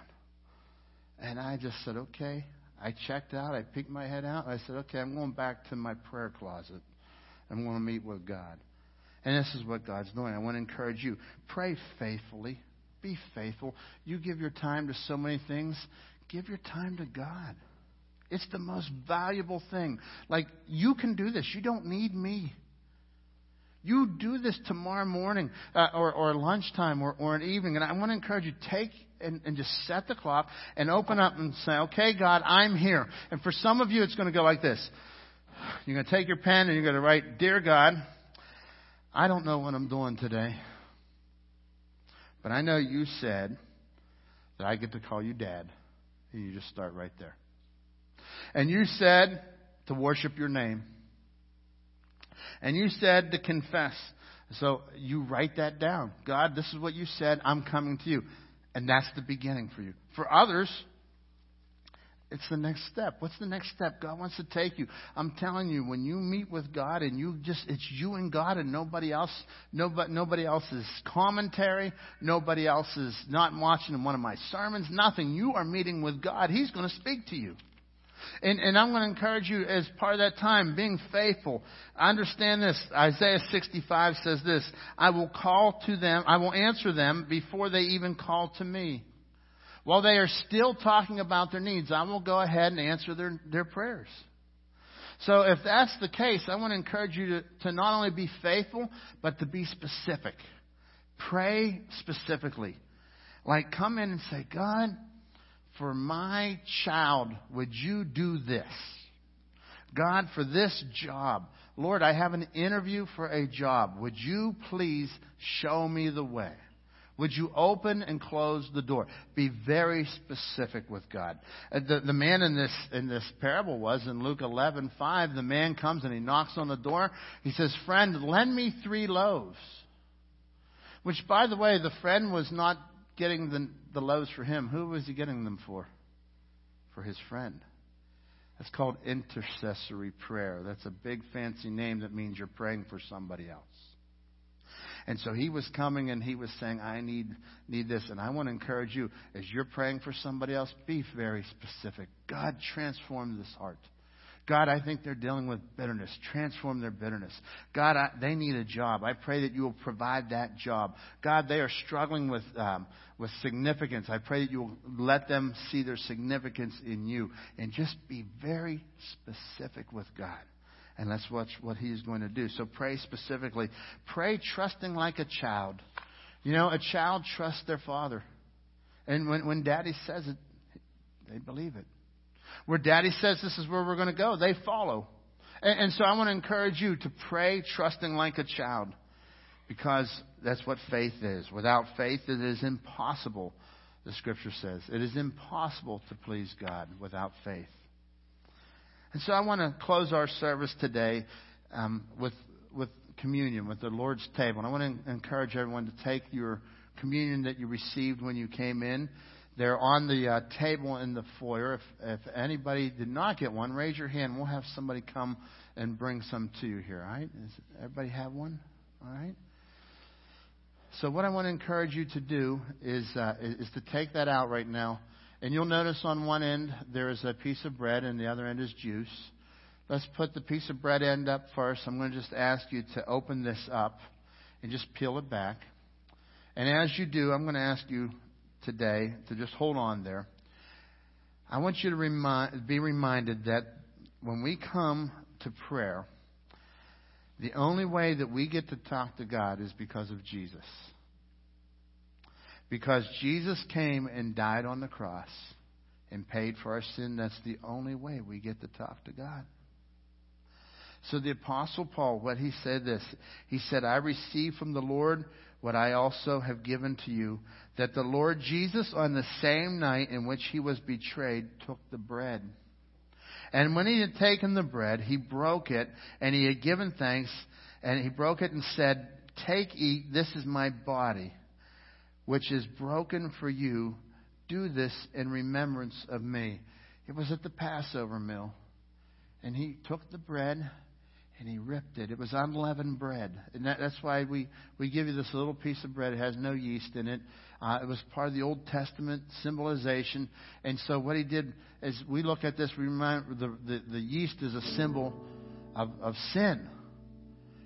And I just said, okay, I checked out. I peeked my head out. I said, okay, I'm going back to my prayer closet. I'm going to meet with God. And this is what God's doing. I want to encourage you. Pray faithfully. Be faithful. You give your time to so many things. Give your time to God. It's the most valuable thing. Like, you can do this. You don't need me. You do this tomorrow morning uh, or, or lunchtime or, or an evening. And I want to encourage you, take and, and just set the clock and open up and say, okay, God, I'm here. And for some of you, it's going to go like this. You're going to take your pen and you're going to write, Dear God, I don't know what I'm doing today, But I know you said that I get to call you dad. And you just start right there. And you said to worship your name. And you said to confess. So you write that down. God, this is what you said. I'm coming to you. And that's the beginning for you. For others, it's the next step. What's the next step God wants to take you? I'm telling you, when you meet with God and you just, it's you and God and nobody else, nobody, nobody else's commentary, nobody else is not watching in one of my sermons, nothing. You are meeting with God. He's going to speak to you. And, and I'm going to encourage you as part of that time, being faithful. Understand this. Isaiah 65 says this, I will call to them, I will answer them before they even call to me. While they are still talking about their needs, I will go ahead and answer their, their prayers. So if that's the case, I want to encourage you to, to not only be faithful, but to be specific. Pray specifically. Like come in and say, God, for my child, would you do this? God, for this job. Lord, I have an interview for a job. Would you please show me the way? Would you open and close the door? Be very specific with God. Uh, the, the man in this, in this parable was in Luke 11, 5. The man comes and he knocks on the door. He says, Friend, lend me three loaves. Which, by the way, the friend was not getting the, the loaves for him. Who was he getting them for? For his friend. That's called intercessory prayer. That's a big fancy name that means you're praying for somebody else. And so he was coming and he was saying, I need, need this. And I want to encourage you, as you're praying for somebody else, be very specific. God, transform this heart. God, I think they're dealing with bitterness. Transform their bitterness. God, I, they need a job. I pray that you will provide that job. God, they are struggling with, um, with significance. I pray that you will let them see their significance in you. And just be very specific with God. And that's what, what He is going to do. So pray specifically. Pray trusting like a child. You know, a child trusts their father. And when, when daddy says it, they believe it. Where daddy says this is where we're going to go, they follow. And, and so I want to encourage you to pray trusting like a child because that's what faith is. Without faith, it is impossible, the scripture says. It is impossible to please God without faith. And so I want to close our service today um, with, with communion, with the Lord's table. And I want to encourage everyone to take your communion that you received when you came in they're on the uh, table in the foyer. If, if anybody did not get one, raise your hand. We'll have somebody come and bring some to you here. All right? Does everybody have one? All right. So what I want to encourage you to do is uh, is to take that out right now, and you'll notice on one end there is a piece of bread, and the other end is juice. Let's put the piece of bread end up first. I'm going to just ask you to open this up and just peel it back. And as you do, I'm going to ask you today to just hold on there. I want you to remind, be reminded that when we come to prayer, the only way that we get to talk to God is because of Jesus. Because Jesus came and died on the cross and paid for our sin, that's the only way we get to talk to God. So the Apostle Paul, what he said this, he said, I received from the Lord what I also have given to you, that the Lord Jesus, on the same night in which he was betrayed, took the bread. And when he had taken the bread, he broke it, and he had given thanks, and he broke it and said, Take, eat, this is my body, which is broken for you. Do this in remembrance of me. It was at the Passover meal. And he took the bread and he ripped it. It was unleavened bread. And that, that's why we, we give you this little piece of bread. It has no yeast in it. Uh, it was part of the Old Testament symbolization. And so what he did is we look at this, we remind the, the, the yeast is a symbol of, of sin.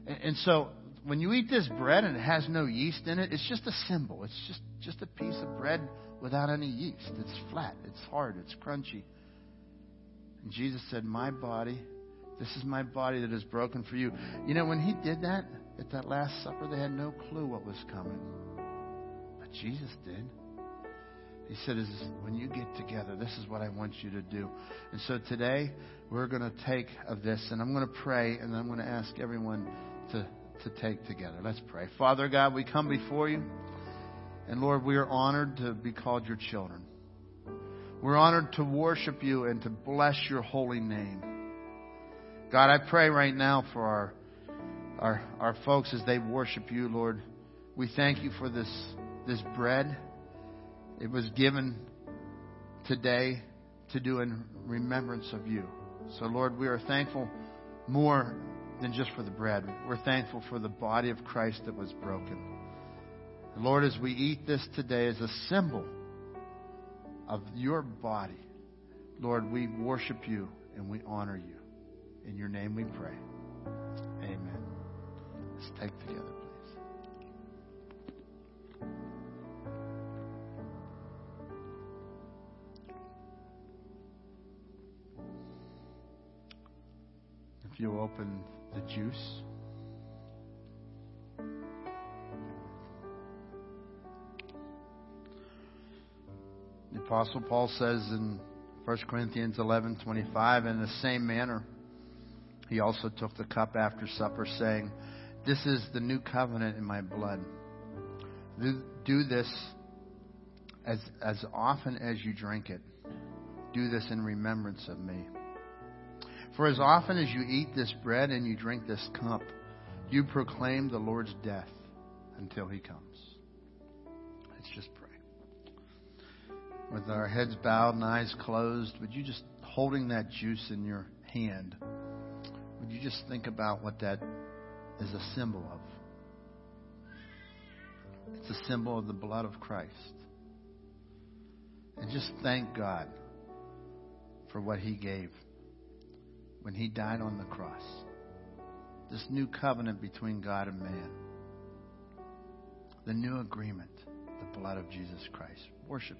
And, and so when you eat this bread and it has no yeast in it, it's just a symbol. It's just, just a piece of bread without any yeast. It's flat, it's hard, it's crunchy. And Jesus said, My body this is my body that is broken for you. You know, when he did that at that Last Supper, they had no clue what was coming. But Jesus did. He said, When you get together, this is what I want you to do. And so today, we're going to take of this, and I'm going to pray, and I'm going to ask everyone to, to take together. Let's pray. Father God, we come before you. And Lord, we are honored to be called your children. We're honored to worship you and to bless your holy name. God, I pray right now for our, our, our folks as they worship you, Lord. We thank you for this, this bread. It was given today to do in remembrance of you. So, Lord, we are thankful more than just for the bread. We're thankful for the body of Christ that was broken. Lord, as we eat this today as a symbol of your body, Lord, we worship you and we honor you. In your name we pray. Amen. Let's take together, please. If you open the juice. The Apostle Paul says in 1 Corinthians 11:25, in the same manner, he also took the cup after supper, saying, "This is the new covenant in my blood. Do this as as often as you drink it. Do this in remembrance of me." For as often as you eat this bread and you drink this cup, you proclaim the Lord's death until he comes. Let's just pray. With our heads bowed and eyes closed, would you just, holding that juice in your hand, you just think about what that is a symbol of? It's a symbol of the blood of Christ. And just thank God for what he gave when he died on the cross. This new covenant between God and man. The new agreement, the blood of Jesus Christ. Worship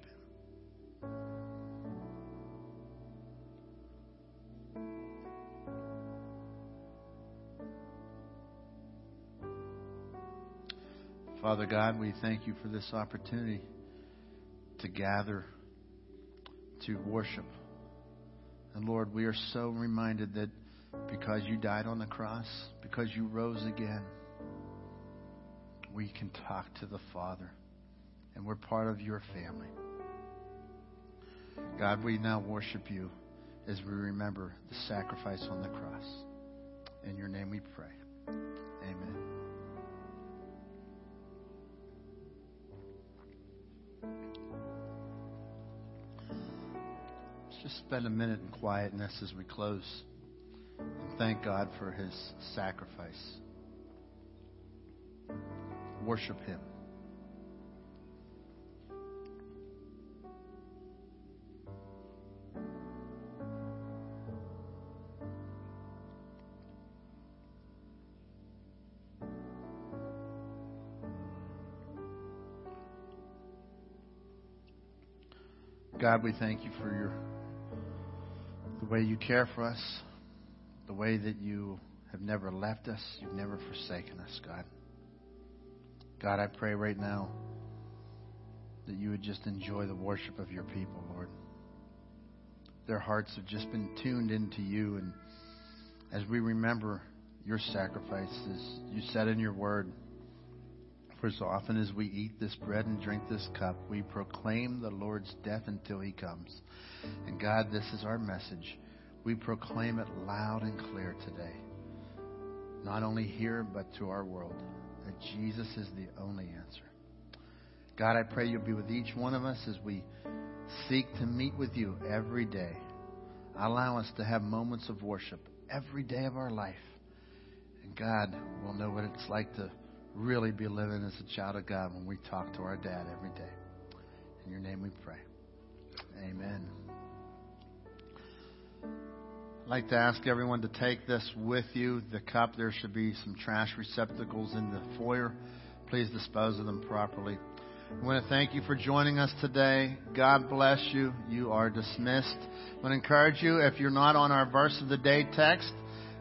him. Father God, we thank you for this opportunity to gather to worship. And Lord, we are so reminded that because you died on the cross, because you rose again, we can talk to the Father. And we're part of your family. God, we now worship you as we remember the sacrifice on the cross. In your name we pray. Amen. Just spend a minute in quietness as we close and thank God for his sacrifice. Worship him. God, we thank you for your way you care for us, the way that you have never left us, you've never forsaken us, God. God, I pray right now that you would just enjoy the worship of your people, Lord. Their hearts have just been tuned into you, and as we remember your sacrifices, you said in your word, for as often as we eat this bread and drink this cup, we proclaim the Lord's death until he comes. And God, this is our message. We proclaim it loud and clear today. Not only here, but to our world. That Jesus is the only answer. God, I pray you'll be with each one of us as we seek to meet with you every day. Allow us to have moments of worship every day of our life. And God, we'll know what it's like to really be living as a child of God when we talk to our dad every day. In your name we pray. Amen. I'd like to ask everyone to take this with you. The cup, there should be some trash receptacles in the foyer. Please dispose of them properly. I want to thank you for joining us today. God bless you. You are dismissed. I want to encourage you, if you're not on our verse of the day text,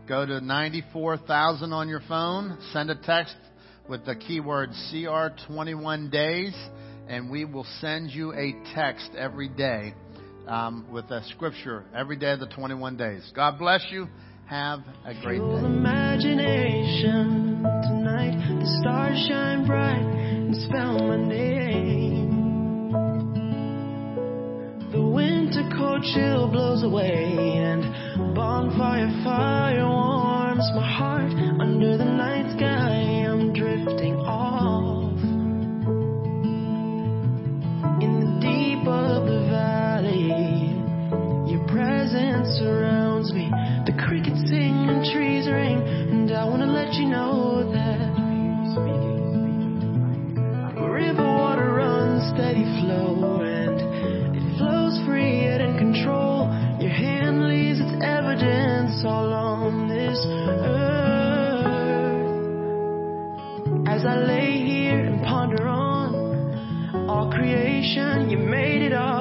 go to 94,000 on your phone, send a text with the keyword CR21 days, and we will send you a text every day um, with a scripture every day of the 21 days. God bless you. Have a great day. imagination tonight. The stars shine bright and spell my name. The winter cold chill blows away and bonfire fire warms my heart under the night sky. As I lay here and ponder on all creation, you made it all.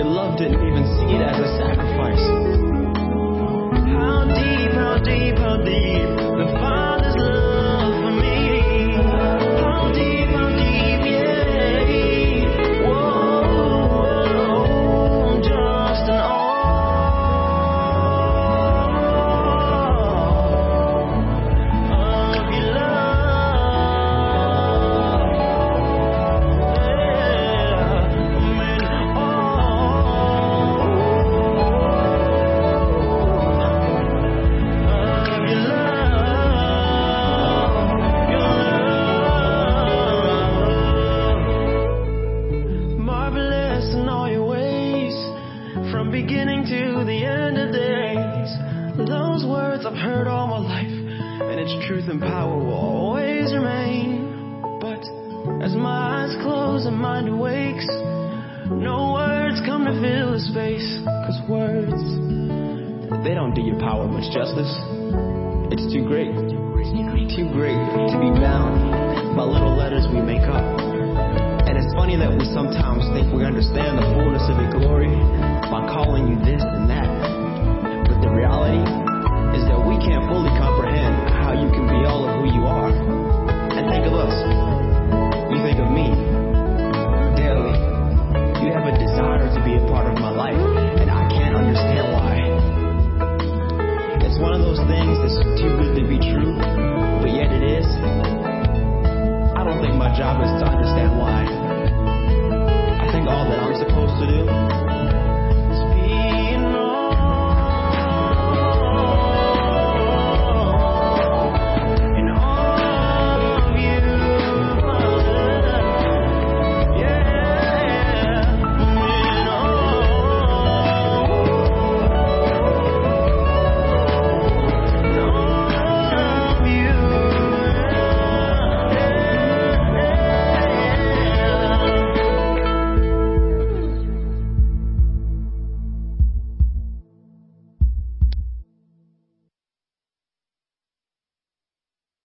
Your love didn't even see it as a sacrifice. How deep, how deep, how deep.